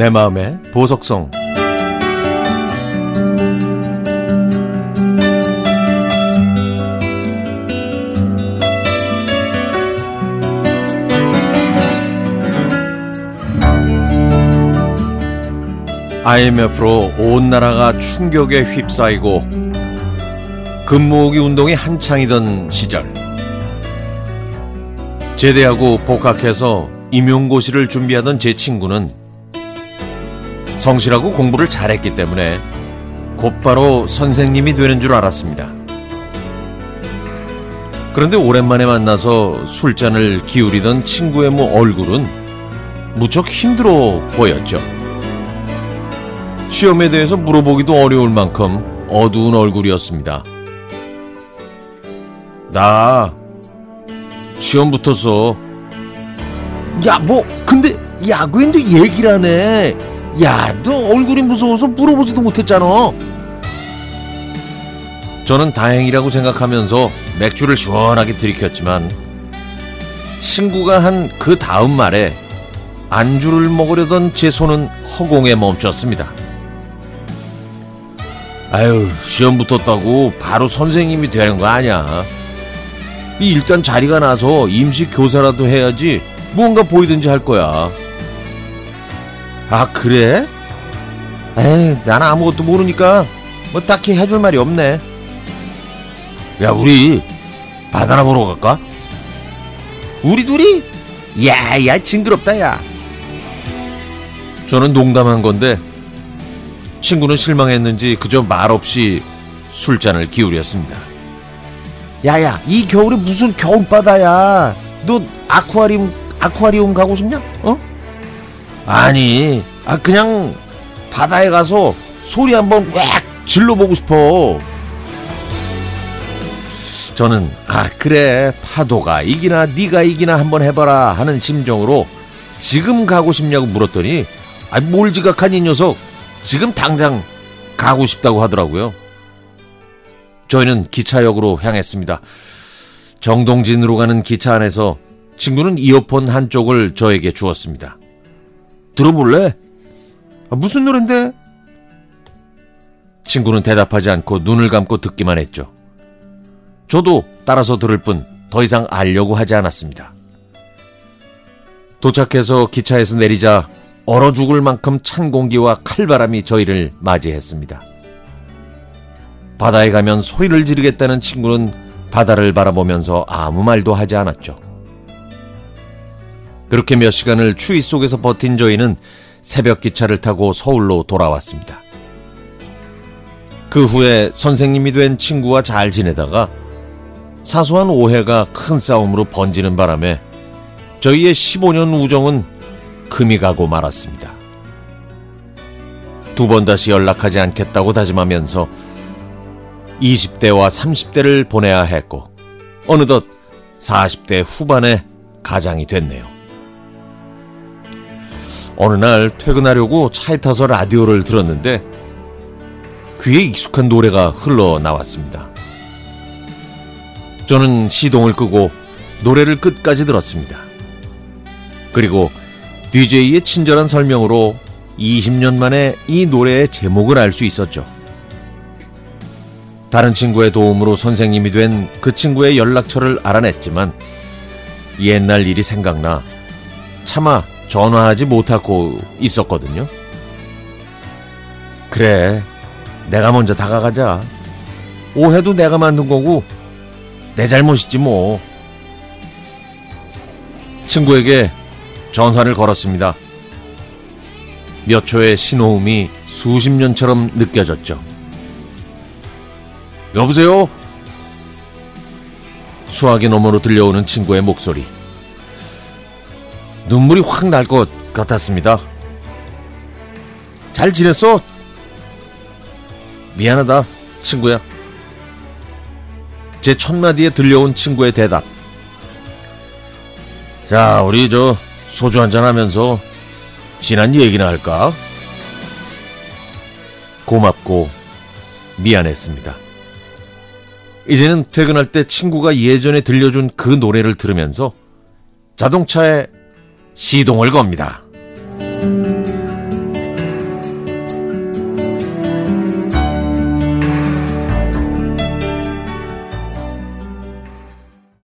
내 마음의 보석성. IMF로 온 나라가 충격에 휩싸이고 근무오기 운동이 한창이던 시절. 제대하고 복학해서 임용고시를 준비하던 제 친구는 성실하고 공부를 잘했기 때문에 곧바로 선생님이 되는 줄 알았습니다. 그런데 오랜만에 만나서 술잔을 기울이던 친구의 뭐 얼굴은 무척 힘들어 보였죠. 시험에 대해서 물어보기도 어려울 만큼 어두운 얼굴이었습니다. 나 시험 붙었어. 야, 뭐, 근데 야구인데 얘기를 하네. 야, 너 얼굴이 무서워서 물어보지도 못했잖아. 저는 다행이라고 생각하면서 맥주를 시원하게 들이켰지만 친구가 한 그 다음 말에 안주를 먹으려던 제 손은 허공에 멈췄습니다. 아유, 시험 붙었다고 바로 선생님이 되는 거 아니야. 일단 자리가 나서 임시 교사라도 해야지 무언가 보이든지 할 거야. 아, 그래? 에이, 나는 아무것도 모르니까 뭐 딱히 해줄 말이 없네. 야, 우리 바다나 보러 갈까? 우리 둘이? 야, 야, 징그럽다, 야. 저는 농담한 건데 친구는 실망했는지 그저 말없이 술잔을 기울였습니다. 야야, 이 겨울에 무슨 겨울바다야. 너 아쿠아리움, 아쿠아리움 가고 싶냐? 어? 아니, 아, 그냥 바다에 가서 소리 한번 꽉 질러보고 싶어. 저는, 아, 그래. 파도가 이기나 네가 이기나 한번 해봐라 하는 심정으로 지금 가고 싶냐고 물었더니, 아, 뭘 지각한 이 녀석. 지금 당장 가고 싶다고 하더라고요. 저희는 기차역으로 향했습니다. 정동진으로 가는 기차 안에서 친구는 이어폰 한쪽을 저에게 주었습니다. 들어볼래? 아, 무슨 노랜데? 친구는 대답하지 않고 눈을 감고 듣기만 했죠. 저도 따라서 들을 뿐 더 이상 알려고 하지 않았습니다. 도착해서 기차에서 내리자 얼어 죽을 만큼 찬 공기와 칼바람이 저희를 맞이했습니다. 바다에 가면 소리를 지르겠다는 친구는 바다를 바라보면서 아무 말도 하지 않았죠. 그렇게 몇 시간을 추위 속에서 버틴 저희는 새벽 기차를 타고 서울로 돌아왔습니다. 그 후에 선생님이 된 친구와 잘 지내다가 사소한 오해가 큰 싸움으로 번지는 바람에 저희의 15년 우정은 금이 가고 말았습니다. 두 번 다시 연락하지 않겠다고 다짐하면서 20대와 30대를 보내야 했고 어느덧 40대 후반에 가장이 됐네요. 어느 날 퇴근하려고 차에 타서 라디오를 들었는데 귀에 익숙한 노래가 흘러나왔습니다. 저는 시동을 끄고 노래를 끝까지 들었습니다. 그리고 DJ의 친절한 설명으로 20년 만에 이 노래의 제목을 알 수 있었죠. 다른 친구의 도움으로 선생님이 된 그 친구의 연락처를 알아냈지만 옛날 일이 생각나 차마 전화하지 못하고 있었거든요. 그래, 내가 먼저 다가가자. 오해도 내가 만든 거고 내 잘못이지 뭐. 친구에게 전화를 걸었습니다. 몇 초의 신호음이 수십 년처럼 느껴졌죠. 여보세요? 수화기 너머로 들려오는 친구의 목소리. 눈물이 확 날 것 같았습니다. 잘 지냈어? 미안하다, 친구야. 제 첫마디에 들려온 친구의 대답. 자, 우리 저 소주 한잔 하면서 지난 얘기나 할까? 고맙고 미안했습니다. 이제는 퇴근할 때 친구가 예전에 들려준 그 노래를 들으면서 자동차에 시동을 겁니다.